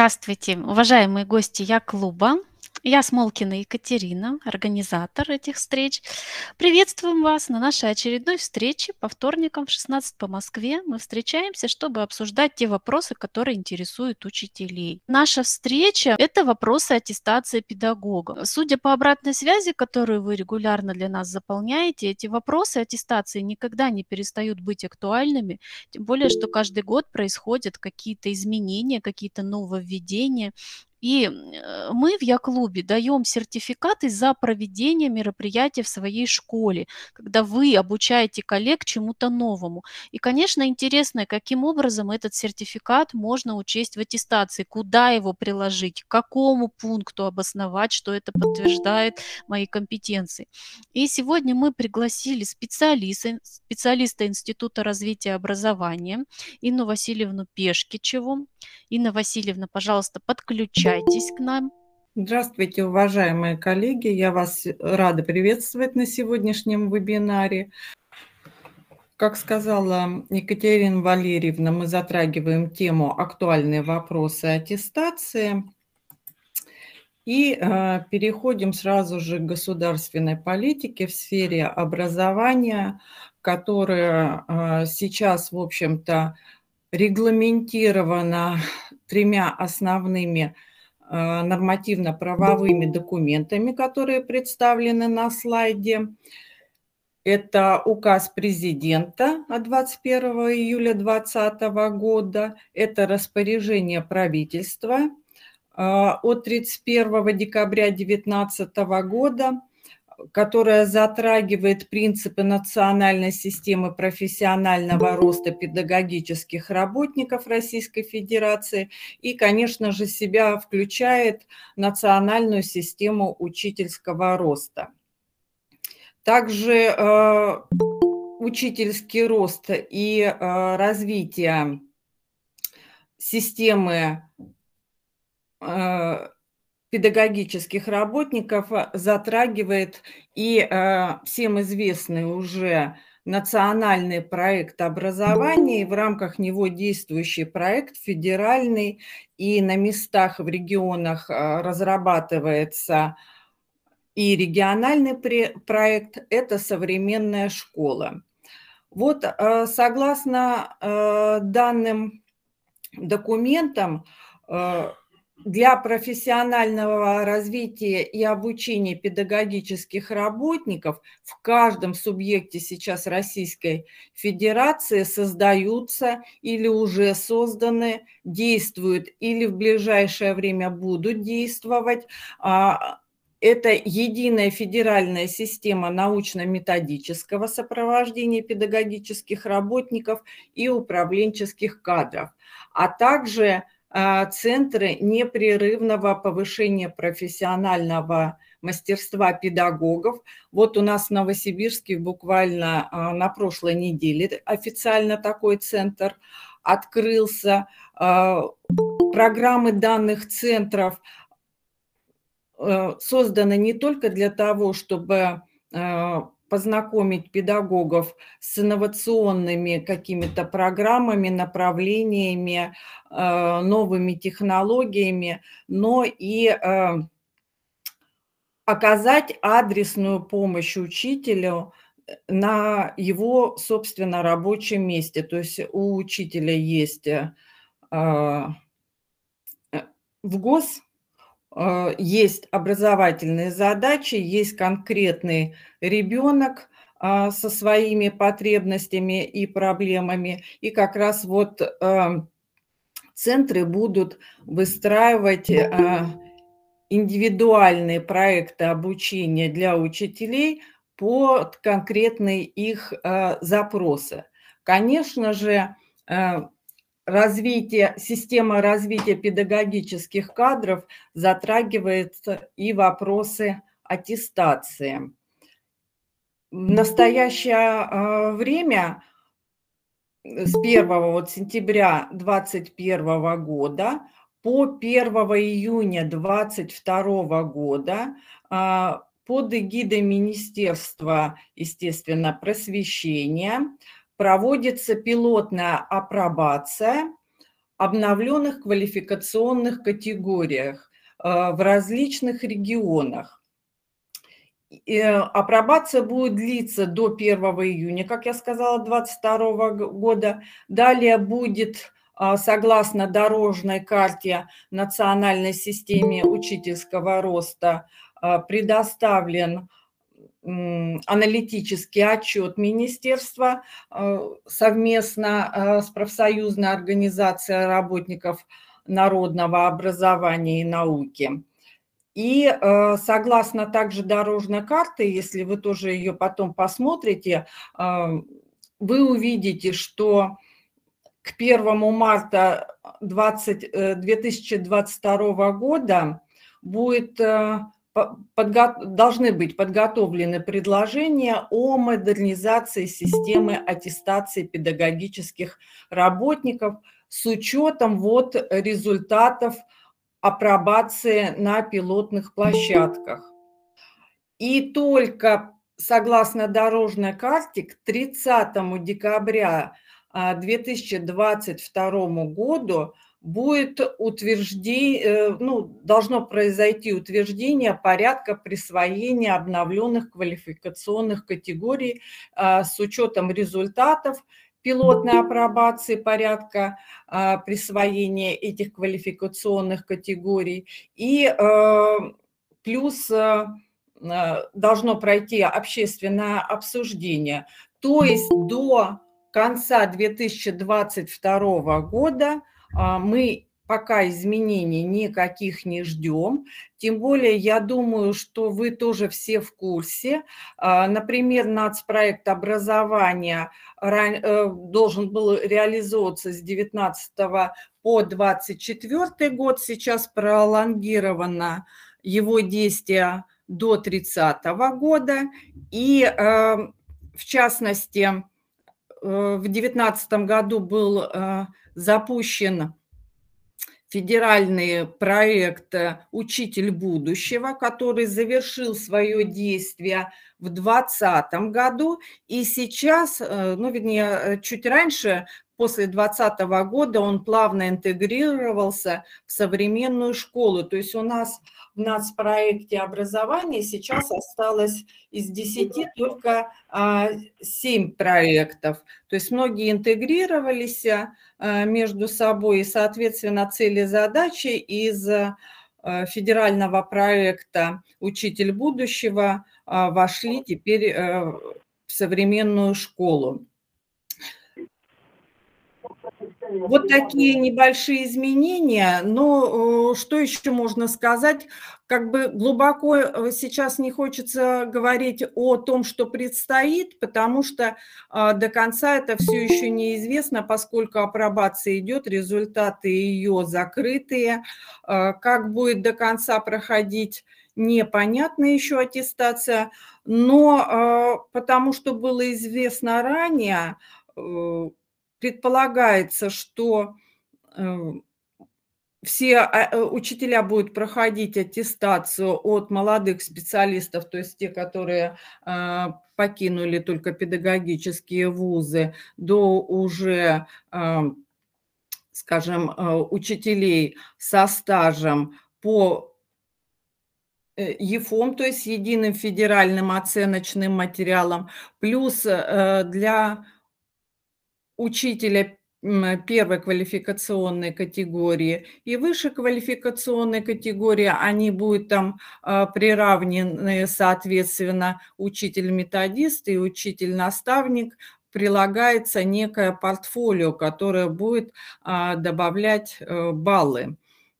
Здравствуйте, уважаемые гости Я-клуба. Я Смолкина Екатерина, организатор этих встреч. Приветствуем вас на нашей очередной встрече по вторникам в 16 по Москве. Мы встречаемся, чтобы обсуждать те вопросы, которые интересуют учителей. Наша встреча – это вопросы аттестации педагога. Судя по обратной связи, которую вы регулярно для нас заполняете, эти вопросы аттестации никогда не перестают быть актуальными, тем более, что каждый год происходят какие-то изменения, какие-то нововведения. И э, мы в Я-клубе даем сертификаты за проведение мероприятий в своей школе, когда вы обучаете коллег чему-то новому. И, конечно, интересно, каким образом этот сертификат можно учесть в аттестации, куда его приложить, к какому пункту обосновать, что это подтверждает мои компетенции. И сегодня мы пригласили специалиста, специалиста Института развития образования Инну Васильевну Пешкичеву. Инна Васильевна, пожалуйста, подключайтесь к нам. Здравствуйте, уважаемые коллеги. Я вас рада приветствовать на сегодняшнем вебинаре. Как сказала Екатерина Валерьевна, мы затрагиваем тему «Актуальные вопросы аттестации». И э, переходим сразу же к государственной политике в сфере образования, которая э, сейчас, в общем-то, регламентирована тремя основными э, нормативно-правовыми документами, которые представлены на слайде. Это указ президента от 21 июля 2020 года, это распоряжение правительства э, от 31 декабря 2019 года которая затрагивает принципы национальной системы профессионального роста педагогических работников Российской Федерации и, конечно же, себя включает национальную систему учительского роста. Также э, учительский рост и э, развитие системы э, педагогических работников э, затрагивает и э, всем известный уже национальный проект образования, и в рамках него действующий проект федеральный, и на местах в регионах э, разрабатывается и региональный проект – это современная школа. Вот согласно данным документам, для профессионального развития и обучения педагогических работников в каждом субъекте сейчас Российской Федерации создаются или уже созданы, действуют или в ближайшее время будут действовать. А, это единая федеральная система научно-методического сопровождения педагогических работников и управленческих кадров, а также центры непрерывного повышения профессионального мастерства педагогов. Вот у нас в Новосибирске буквально а, на прошлой неделе официально такой центр открылся. А, программы данных центров созданы не только для того, чтобы познакомить педагогов с инновационными какими-то программами, направлениями, э, новыми технологиями, но и э, оказать адресную помощь учителю на его, собственно, рабочем месте. То есть у учителя есть э, в ГОС есть образовательные задачи, есть конкретный ребенок а, со своими потребностями и проблемами. И как раз вот а, центры будут выстраивать индивидуальные проекты обучения для учителей под конкретные их запросы. Конечно же, развитие, система развития педагогических кадров затрагивает и вопросы аттестации. В настоящее а, время с 1 вот сентября 2021 года по 1 июня 2022 года а, под эгидой Министерства, естественно, просвещения – проводится пилотная апробация обновленных квалификационных категориях в различных регионах. Апробация будет длиться до 1 июня, как я сказала, 2022 года. Далее будет, а, согласно дорожной карте национальной системе учительского роста, предоставлен аналитический отчет министерства а, совместно с профсоюзной организацией работников народного образования и науки. И э, согласно также дорожной карты, если вы тоже ее потом посмотрите, э, вы увидите, что к 1 марта 20, 2022 э, года будет, подго, должны быть подготовлены предложения о модернизации системы аттестации педагогических работников с учетом вот результатов апробации на пилотных площадках. И только согласно дорожной карте к 30 декабря 2022 а, году будет утверждение, э, ну, должно произойти утверждение порядка присвоения обновленных квалификационных категорий а, с учетом результатов пилотной апробации порядка а, присвоения этих квалификационных категорий. И а, плюс а, должно пройти общественное обсуждение. То есть до конца 2022 года мы пока изменений никаких не ждем. Тем более, я думаю, что вы тоже все в курсе. А, например, нацпроект образования э, должен был реализовываться с 19 по 24 год. Сейчас пролонгировано его действие до 30 года. И, э, в частности, в 2019 году был запущен федеральный проект «Учитель будущего», который завершил свое действие в 2020 году. И сейчас, э, ну, вернее, чуть раньше, после 2020 года, он плавно интегрировался в современную школу. То есть у нас в нацпроекте образования сейчас осталось из 10 только 7 а, проектов. То есть многие интегрировались а, между собой, и, соответственно, цели задачи из а, федерального проекта «Учитель будущего» вошли теперь в современную школу. Вот такие небольшие изменения, но э, что еще можно сказать? Как бы глубоко э, сейчас не хочется говорить о том, что предстоит, потому что а, до конца это все еще неизвестно, поскольку апробация идет, результаты ее закрытые. Как будет до конца проходить, непонятно еще аттестация, но потому что было известно ранее, э, предполагается, что э, все а, э, учителя будут проходить аттестацию от молодых специалистов, то есть те, которые а, покинули только педагогические вузы, до уже, а, скажем, учителей со стажем по э, ЕФОМ, то есть единым федеральным оценочным материалом, плюс для учителя первой квалификационной категории и выше квалификационной категории, они будут там а, приравнены, соответственно, учитель-методист и учитель-наставник, прилагается некое портфолио, которое будет а, добавлять э, баллы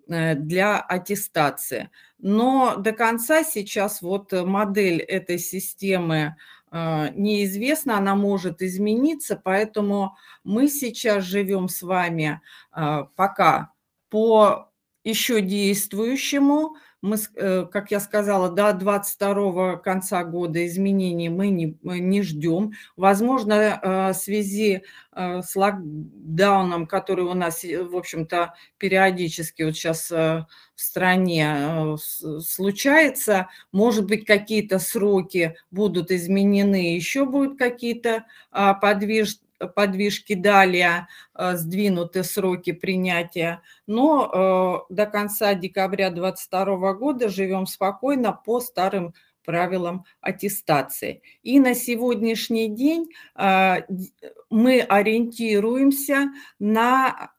э, для аттестации. Но до конца сейчас вот модель этой системы а, неизвестно, она может измениться, поэтому мы сейчас живем с вами а, пока по еще действующему мы, э, как я сказала, до 22 конца года изменений мы не, не ждем. Возможно, э, в связи э, с локдауном, который у нас, в общем-то, периодически вот сейчас в стране случается, может быть, какие-то сроки будут изменены, еще будут какие-то а, подвиж, подвижки далее, э, сдвинуты сроки принятия, но до конца декабря 2022 года живем спокойно по старым правилам аттестации. И на сегодняшний день мы ориентируемся на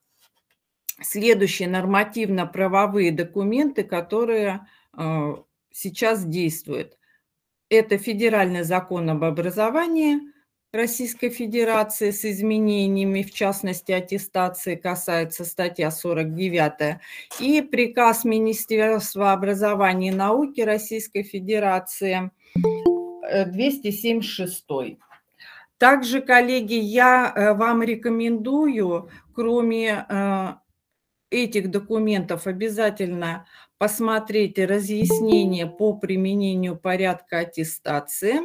следующие нормативно-правовые документы, которые сейчас действуют. Это федеральный закон об образовании Российской Федерации с изменениями, в частности, аттестации касается статья 49, и приказ Министерства образования и науки Российской Федерации 276. Э, Также, коллеги, я э, вам рекомендую, кроме э, этих документов, обязательно посмотреть разъяснение по применению порядка аттестации.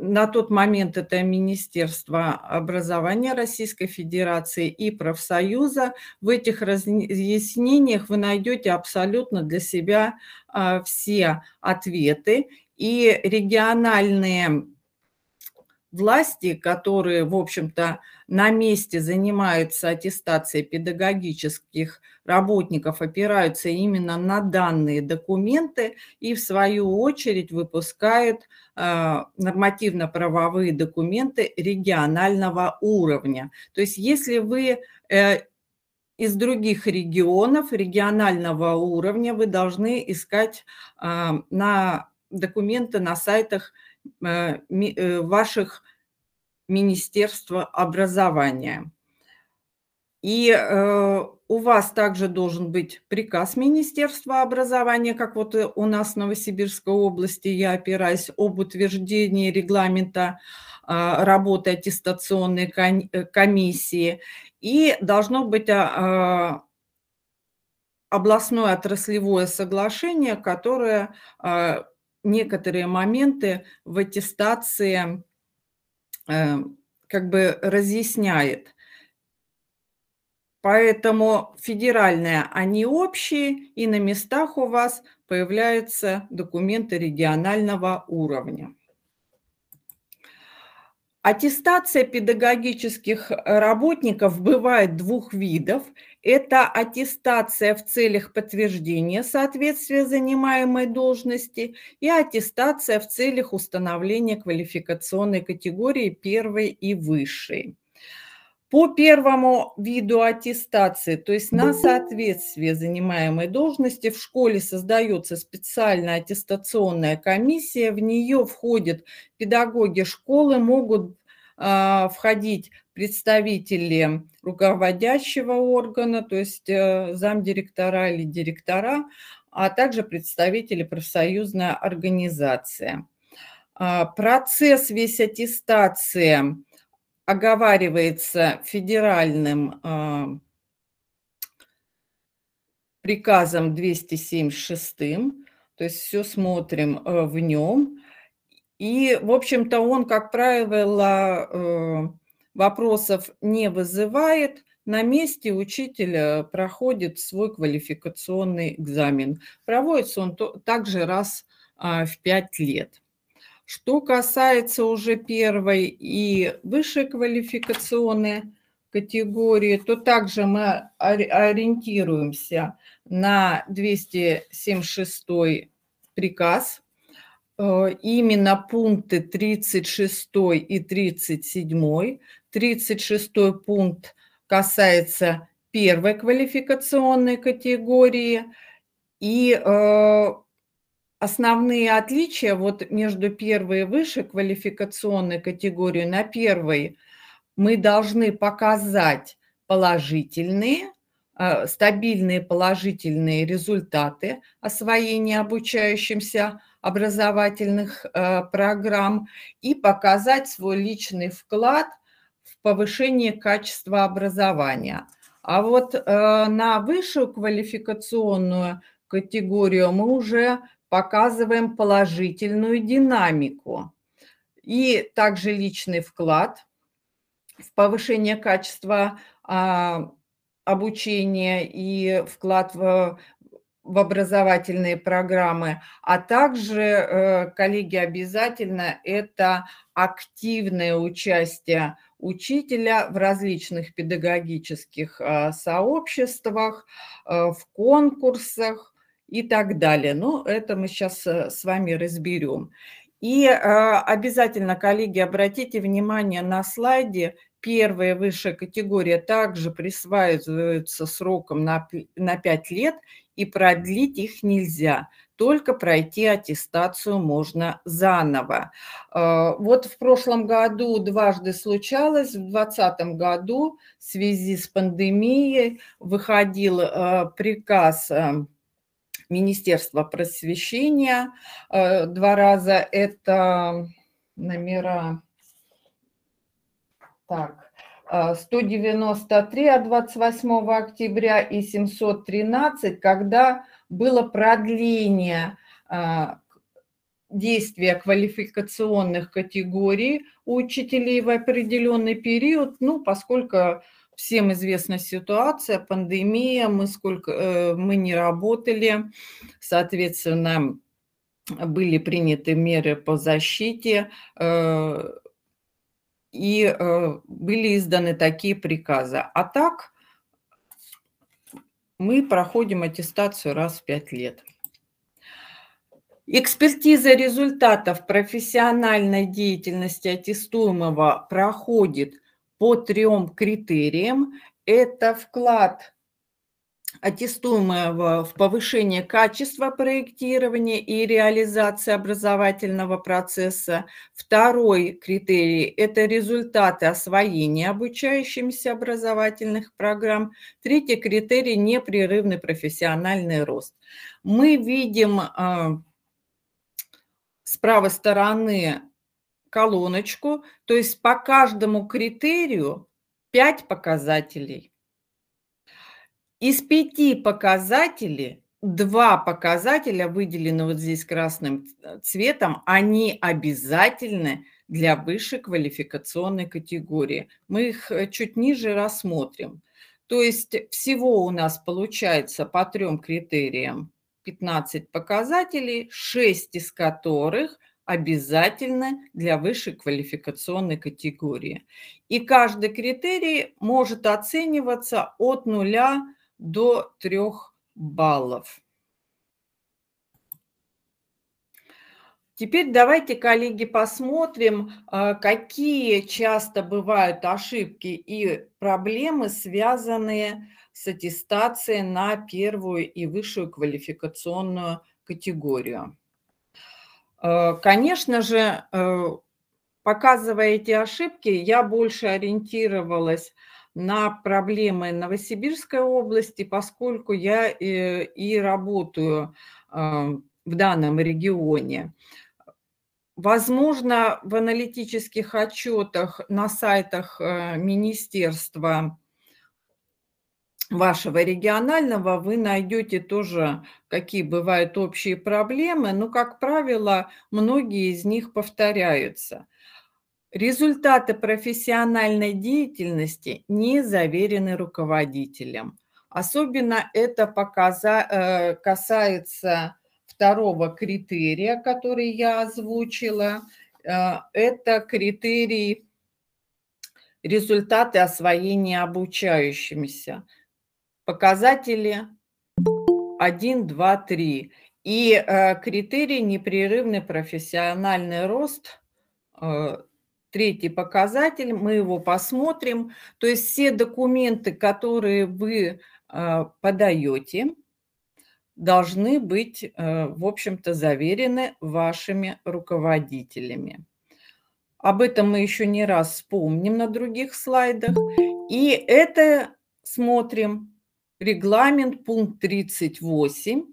На тот момент это Министерство образования Российской Федерации и профсоюза. В этих разъяснениях вы найдете абсолютно для себя а, все ответы. И региональные власти, которые, в общем-то, на месте занимаются аттестацией педагогических работников, опираются именно на данные документы и, в свою очередь, выпускают э, нормативно-правовые документы регионального уровня. То есть, если вы э, из других регионов, регионального уровня, вы должны искать э, на документы на сайтах ваших Министерства образования. И э, у вас также должен быть приказ Министерства образования, как вот у нас в Новосибирской области, я опираюсь об утверждении регламента работы аттестационной комиссии. И должно быть областное отраслевое соглашение, которое некоторые моменты в аттестации э, как бы разъясняет. Поэтому федеральные, они общие, и на местах у вас появляются документы регионального уровня. Аттестация педагогических работников бывает двух видов. Это аттестация в целях подтверждения соответствия занимаемой должности и аттестация в целях установления квалификационной категории первой и высшей. По первому виду аттестации, то есть на соответствие занимаемой должности, в школе создается специальная аттестационная комиссия, в нее входят педагоги школы, могут а, входить представители руководящего органа, то есть э, замдиректора или директора, а также представители профсоюзной организации. А, процесс весь аттестации оговаривается федеральным а, приказом 276, то есть все смотрим э, в нем. И, в общем-то, он, как правило, э, вопросов не вызывает. На месте учитель проходит свой квалификационный экзамен. Проводится он также раз а, в пять лет. Что касается уже первой и высшей квалификационной категории, то также мы ориентируемся на 276 приказ Э, именно пункты 36 и 37. 36 пункт касается первой квалификационной категории. И э, основные отличия вот между первой и высшей квалификационной категорией на первой мы должны показать положительные, э, стабильные положительные результаты освоения обучающимся образовательных э, программ и показать свой личный вклад в повышение качества образования. А вот э, на высшую квалификационную категорию мы уже показываем положительную динамику. И также личный вклад в повышение качества а, обучения и вклад в в образовательные программы, а также, э, коллеги, обязательно это активное участие учителя в различных педагогических э, сообществах, в конкурсах и так далее. Но это мы сейчас с вами разберем. И обязательно, коллеги, обратите внимание на слайде первая высшая категория также присваивается сроком на, на 5 лет, и продлить их нельзя. Только пройти аттестацию можно заново. А, вот в прошлом году дважды случалось, в 2020 году в связи с пандемией выходил а, приказ а, Министерства просвещения два раза. Это номера так, 193 э, от 28 октября и 713, когда было продление э, действия квалификационных категорий учителей в определенный период, ну, поскольку всем известна ситуация, пандемия, мы, сколько, э, мы не работали, соответственно, были приняты меры по защите, и э, были изданы такие приказы. А так мы проходим аттестацию раз в пять лет. Экспертиза результатов профессиональной деятельности аттестуемого проходит по трем критериям. Это вклад аттестуемого в повышение качества проектирования и реализации образовательного процесса. Второй критерий – это результаты освоения обучающимися образовательных программ. Третий критерий – непрерывный профессиональный рост. Мы видим а, с правой стороны колоночку, то есть по каждому критерию 5 показателей – из пяти показателей два показателя выделены вот здесь красным цветом, они обязательны для высшей квалификационной категории. Мы их э, чуть ниже рассмотрим. То есть всего у нас получается по трем критериям 15 показателей, 6 из которых обязательны для высшей квалификационной категории. И каждый критерий может оцениваться от нуля до 3 баллов. Теперь давайте, коллеги, посмотрим, а, какие часто бывают ошибки и проблемы, связанные с аттестацией на первую и высшую квалификационную категорию. А, конечно же, э, показывая эти ошибки, я больше ориентировалась на проблемы Новосибирской области, поскольку я и, э, и работаю в данном регионе. Возможно, в аналитических отчетах на сайтах э, министерства вашего регионального вы найдете тоже, какие бывают общие проблемы, но, как правило, многие из них повторяются – Результаты профессиональной деятельности не заверены руководителем. Особенно это показа... Э, касается второго критерия, который я озвучила. Э, это критерий результаты освоения обучающимися. Показатели 1, 2, 3. И э, критерий непрерывный профессиональный рост третий показатель, мы его посмотрим. То есть все документы, которые вы а, подаете, должны быть, э, в общем-то, заверены вашими руководителями. Об этом мы еще не раз вспомним на других слайдах. И это смотрим регламент пункт 38,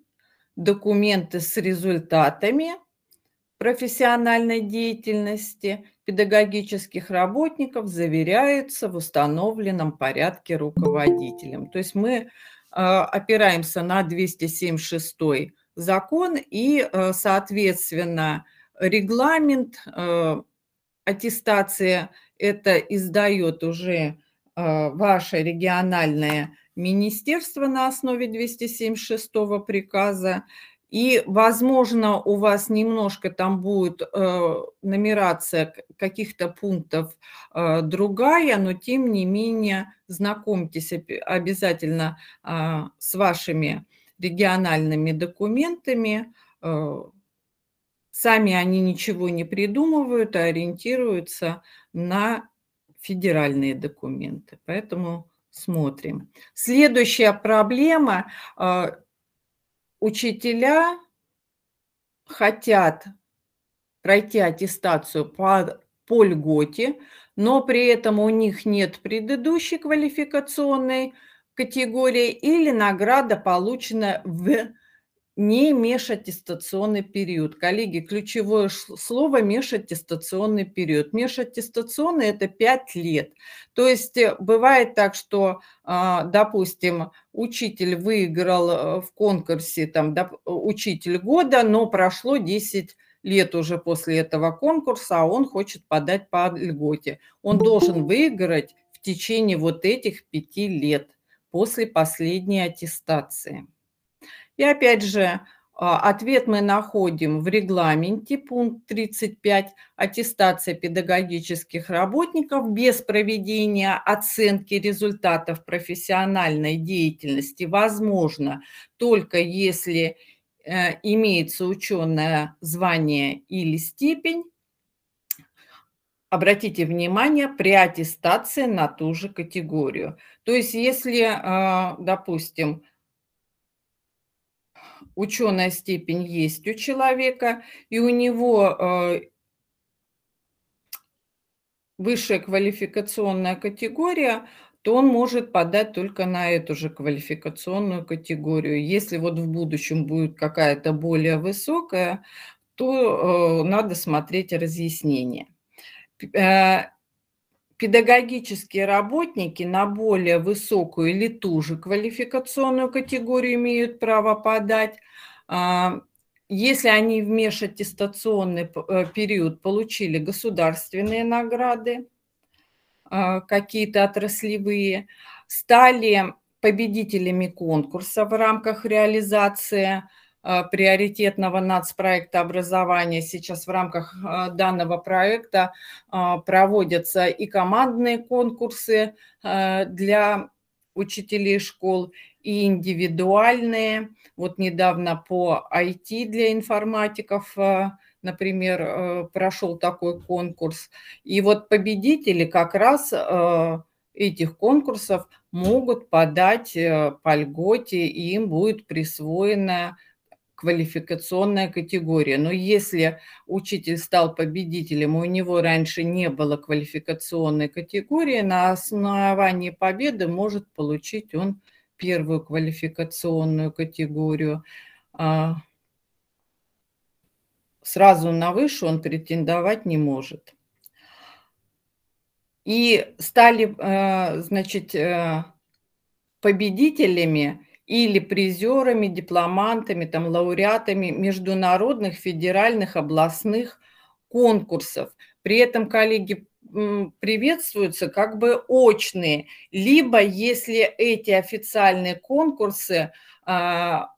документы с результатами профессиональной деятельности педагогических работников заверяются в установленном порядке руководителем. То есть мы а, опираемся на 276 закон и, а, соответственно, регламент а, аттестации это издает уже ваша региональная министерства на основе 276 приказа. И, возможно, у вас немножко там будет э, нумерация каких-то пунктов э, другая, но тем не менее знакомьтесь обязательно э, с вашими региональными документами. Э, сами они ничего не придумывают, а ориентируются на федеральные документы. Поэтому смотрим. Следующая проблема э, учителя хотят пройти аттестацию по, по льготе, но при этом у них нет предыдущей квалификационной категории или награда получена в не межаттестационный период. Коллеги, ключевое слово межаттестационный период. Межаттестационный – это 5 лет. То есть э, бывает так, что, а, допустим, учитель выиграл э, в конкурсе там, учитель года, но прошло 10 лет уже после этого конкурса, а он хочет подать по льготе. Он должен выиграть в течение вот этих пяти лет после последней аттестации. И опять же, а, ответ мы находим в регламенте, пункт 35, аттестация педагогических работников без проведения оценки результатов профессиональной деятельности возможно только если э, имеется ученое звание или степень. Обратите внимание, при аттестации на ту же категорию. То есть если, а, допустим, ученая степень есть у человека, и у него э, высшая квалификационная категория, то он может подать только на эту же квалификационную категорию. Если вот в будущем будет какая-то более высокая, то э, надо смотреть разъяснение. Педагогические работники на более высокую или ту же квалификационную категорию имеют право подать. А, если они в межаттестационный э, период получили государственные награды, а, какие-то отраслевые, стали победителями конкурса в рамках реализации приоритетного нацпроекта образования. Сейчас в рамках э, данного проекта э, проводятся и командные конкурсы для учителей школ, и индивидуальные. Вот недавно по IT для информатиков, например, прошел такой конкурс. И вот победители как раз этих конкурсов могут подать по льготе, и им будет присвоена квалификационная категория. Но если учитель стал победителем, у него раньше не было квалификационной категории, на основании победы может получить он первую квалификационную категорию. А, сразу на выше он претендовать не может. И стали, э, значит, э, победителями или призерами, дипломантами, там, лауреатами международных, федеральных, областных конкурсов. При этом, коллеги, приветствуются как бы очные, либо если эти официальные конкурсы а,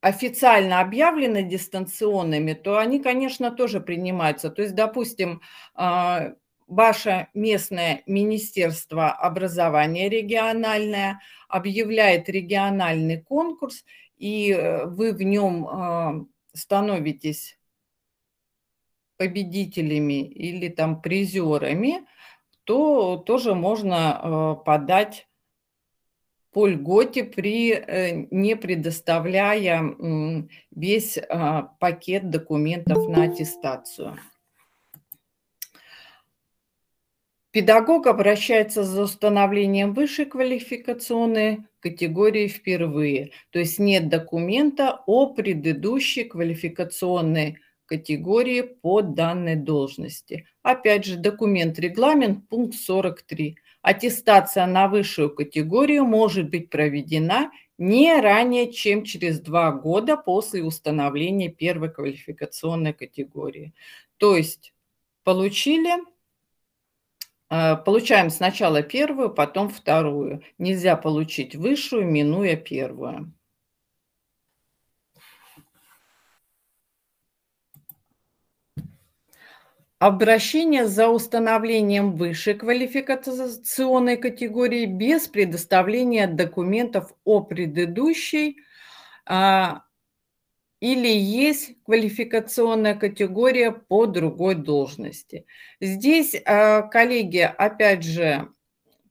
официально объявлены дистанционными, то они, конечно, тоже принимаются. То есть, допустим, а, ваше местное министерство образования региональное объявляет региональный конкурс, и э, вы в нем а, становитесь победителями или там призерами, то тоже можно а, подать по льготе, при, э, не предоставляя весь пакет документов на аттестацию. Педагог обращается за установлением высшей квалификационной категории впервые, то есть нет документа о предыдущей квалификационной категории по данной должности. Опять же, документ-регламент, пункт 43. Аттестация на высшую категорию может быть проведена не ранее, чем через два года после установления первой квалификационной категории. То есть получили получаем сначала первую, потом вторую. Нельзя получить высшую, минуя первую. Обращение за установлением высшей квалификационной категории без предоставления документов о предыдущей а, или есть квалификационная категория по другой должности. Здесь, а, коллеги, опять же,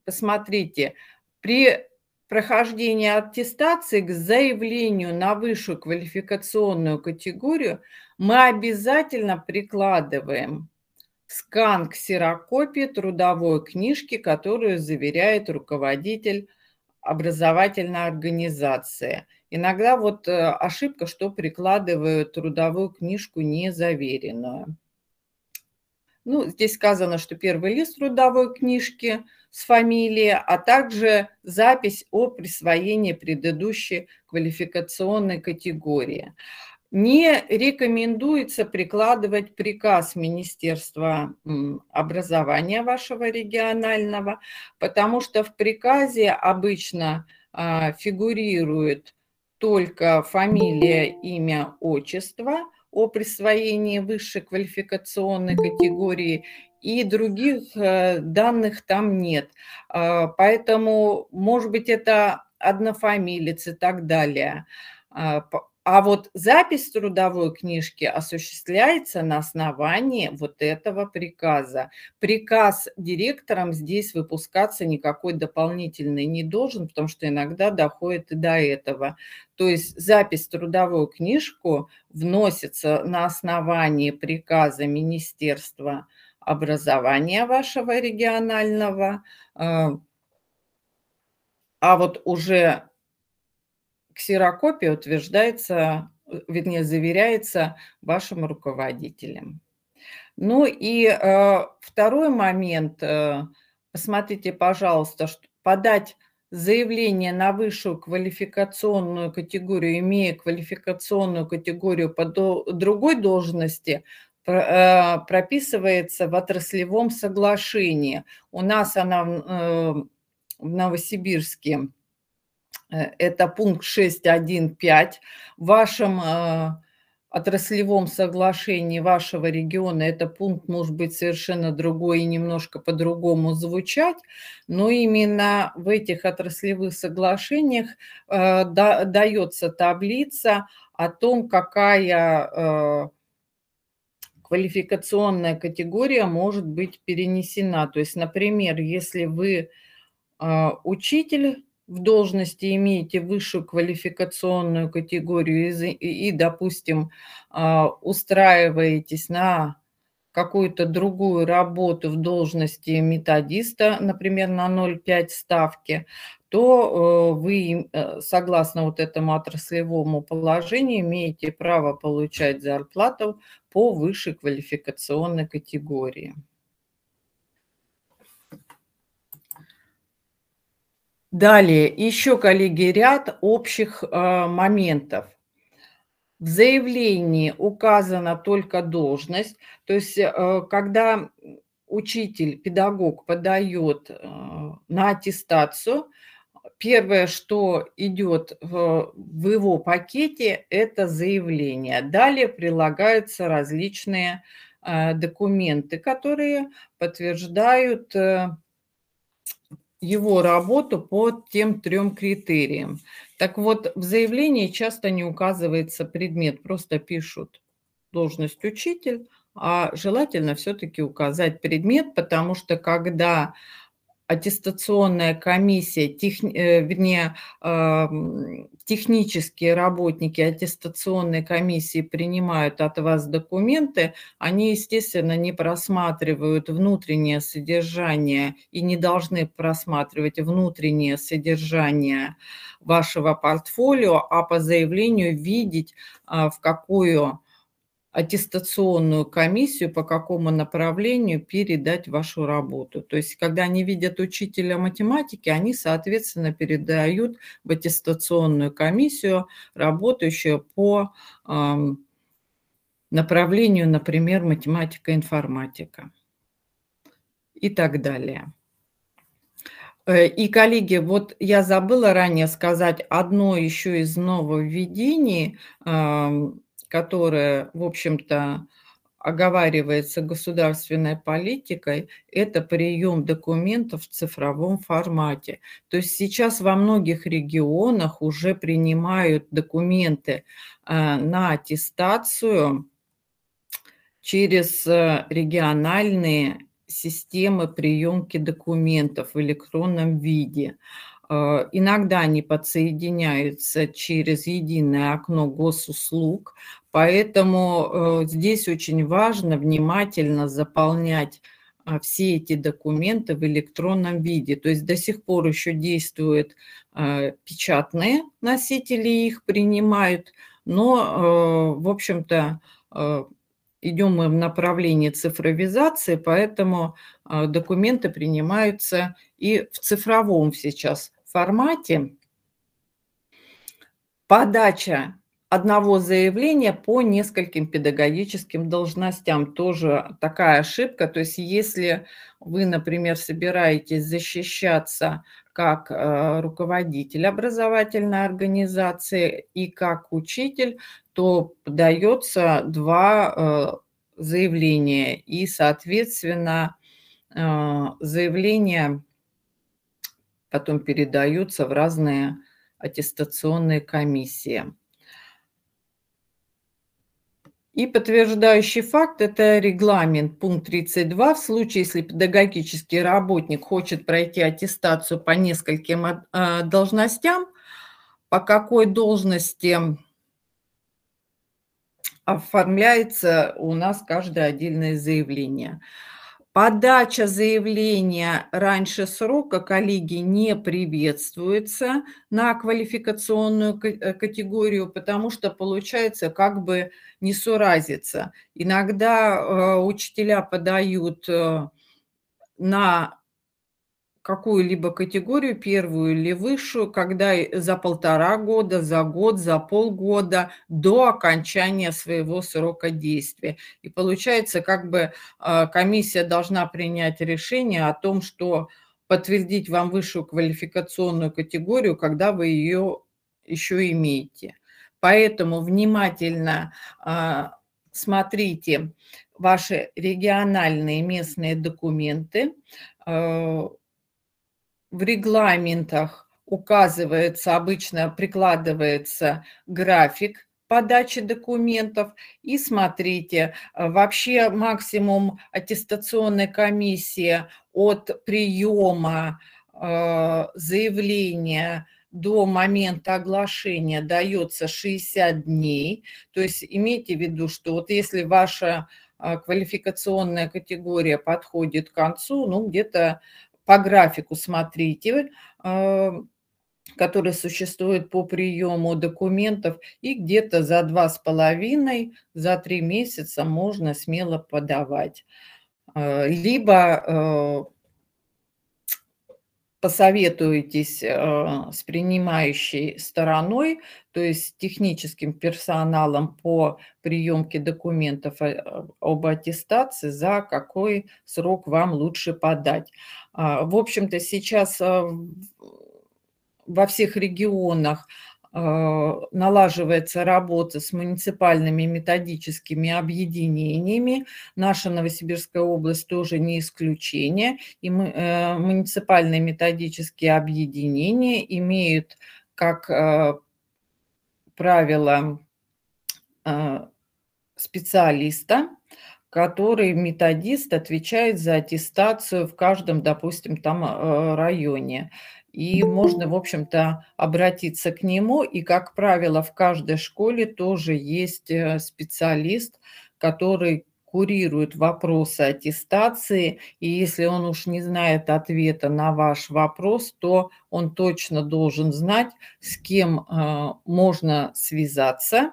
посмотрите, при прохождении аттестации к заявлению на высшую квалификационную категорию мы обязательно прикладываем скан ксерокопии трудовой книжки, которую заверяет руководитель образовательной организации. Иногда вот э, ошибка, что прикладывают трудовую книжку незаверенную. Ну, здесь сказано, что первый лист трудовой книжки с фамилией, а также запись о присвоении предыдущей квалификационной категории не рекомендуется прикладывать приказ Министерства образования вашего регионального, потому что в приказе обычно а, фигурирует только фамилия, имя, отчество о присвоении высшей квалификационной категории, и других э, данных там нет. А, поэтому, может быть, это однофамилец и так далее. А, вот запись трудовой книжки осуществляется на основании вот этого приказа. Приказ директором здесь выпускаться никакой дополнительный не должен, потому что иногда доходит и до этого. То есть запись трудовую книжку вносится на основании приказа Министерства образования вашего регионального, э, а вот уже ксерокопия утверждается, э, вернее, заверяется вашим руководителем. Ну и э, второй момент, э, посмотрите, пожалуйста, что подать заявление на высшую квалификационную категорию, имея квалификационную категорию по до, другой должности, э, прописывается в отраслевом соглашении. У нас она э, в Новосибирске это пункт 6.1.5. В вашем э, отраслевом соглашении вашего региона это пункт может быть совершенно другой и немножко по-другому звучать, но именно в этих отраслевых соглашениях э, да, дается таблица о том, какая э, квалификационная категория может быть перенесена. То есть, например, если вы э, учитель в должности имеете высшую квалификационную категорию и, и допустим, а, устраиваетесь на какую-то другую работу в должности методиста, например, на 0,5 ставки, то э, вы, э, согласно вот этому отраслевому положению, имеете право получать зарплату по высшей квалификационной категории. Далее, еще, коллеги, ряд общих э, моментов. В заявлении указана только должность, то есть э, когда учитель, педагог подает э, на аттестацию, первое, что идет в, в его пакете, это заявление. Далее прилагаются различные э, документы, которые подтверждают э, его работу по тем трем критериям. Так вот, в заявлении часто не указывается предмет, просто пишут должность учитель, а желательно все-таки указать предмет, потому что когда аттестационная комиссия, тех, э, вернее, технические работники аттестационной комиссии принимают от вас документы, они, естественно, не просматривают внутреннее содержание и не должны просматривать внутреннее содержание вашего портфолио, а по заявлению видеть, а, в какую аттестационную комиссию, по какому направлению передать вашу работу. То есть, когда они видят учителя математики, они, соответственно, передают в аттестационную комиссию, работающую по э, направлению, например, математика-информатика. и так далее. Э, и, коллеги, вот я забыла ранее сказать одно еще из нововведений, которое, в общем-то, оговаривается государственной политикой, это прием документов в цифровом формате. То есть сейчас во многих регионах уже принимают документы э, на аттестацию через э, региональные системы приемки документов в электронном виде. Э, иногда они подсоединяются через единое окно госуслуг, поэтому э, здесь очень важно внимательно заполнять а, все эти документы в электронном виде. То есть до сих пор еще действуют э, печатные носители, их принимают, но, в общем-то, идем мы в направлении цифровизации, поэтому документы принимаются и в цифровом сейчас формате подача одного заявления по нескольким педагогическим должностям. Тоже такая ошибка. То есть если вы, например, собираетесь защищаться как э, руководитель образовательной организации и как учитель, то подается два э, заявления. И, соответственно, э, заявление потом передаются в разные аттестационные комиссии. И подтверждающий факт – это регламент, пункт 32. В случае, если педагогический работник хочет пройти аттестацию по нескольким э, должностям, по какой должности оформляется у нас каждое отдельное заявление – Подача заявления раньше срока, коллеги, не приветствуется на квалификационную э, категорию, потому что получается как бы несуразица. Иногда э, учителя подают э, на какую-либо категорию, первую или высшую, когда за полтора года, за год, за полгода до окончания своего срока действия. И получается, как бы а, комиссия должна принять решение о том, что подтвердить вам высшую квалификационную категорию, когда вы ее еще имеете. Поэтому внимательно а, смотрите ваши региональные местные документы, а, в регламентах указывается, обычно прикладывается график подачи документов. И смотрите, вообще максимум аттестационной комиссии от приема э, заявления до момента оглашения дается 60 дней. То есть имейте в виду, что вот если ваша э, квалификационная категория подходит к концу, ну где-то по графику смотрите, а, который существует по приему документов, и где-то за два с половиной, за три месяца можно смело подавать. А, либо а, посоветуетесь с принимающей стороной, то есть техническим персоналом по приемке документов об аттестации, за какой срок вам лучше подать. А, в общем-то, сейчас а, во всех регионах а, налаживается работа с муниципальными методическими объединениями. Наша Новосибирская область тоже не исключение. И э, муниципальные методические объединения имеют как правило специалиста, который методист отвечает за аттестацию в каждом, допустим, там э, районе. И можно, в общем-то, обратиться к нему. И, как правило, в каждой школе тоже есть э, специалист, который курирует вопросы аттестации, и если он уж не знает ответа на ваш вопрос, то он точно должен знать, с кем э, можно связаться,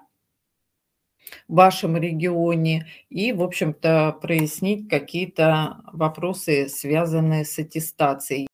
в вашем регионе и, в общем-то, прояснить какие-то вопросы, связанные с аттестацией.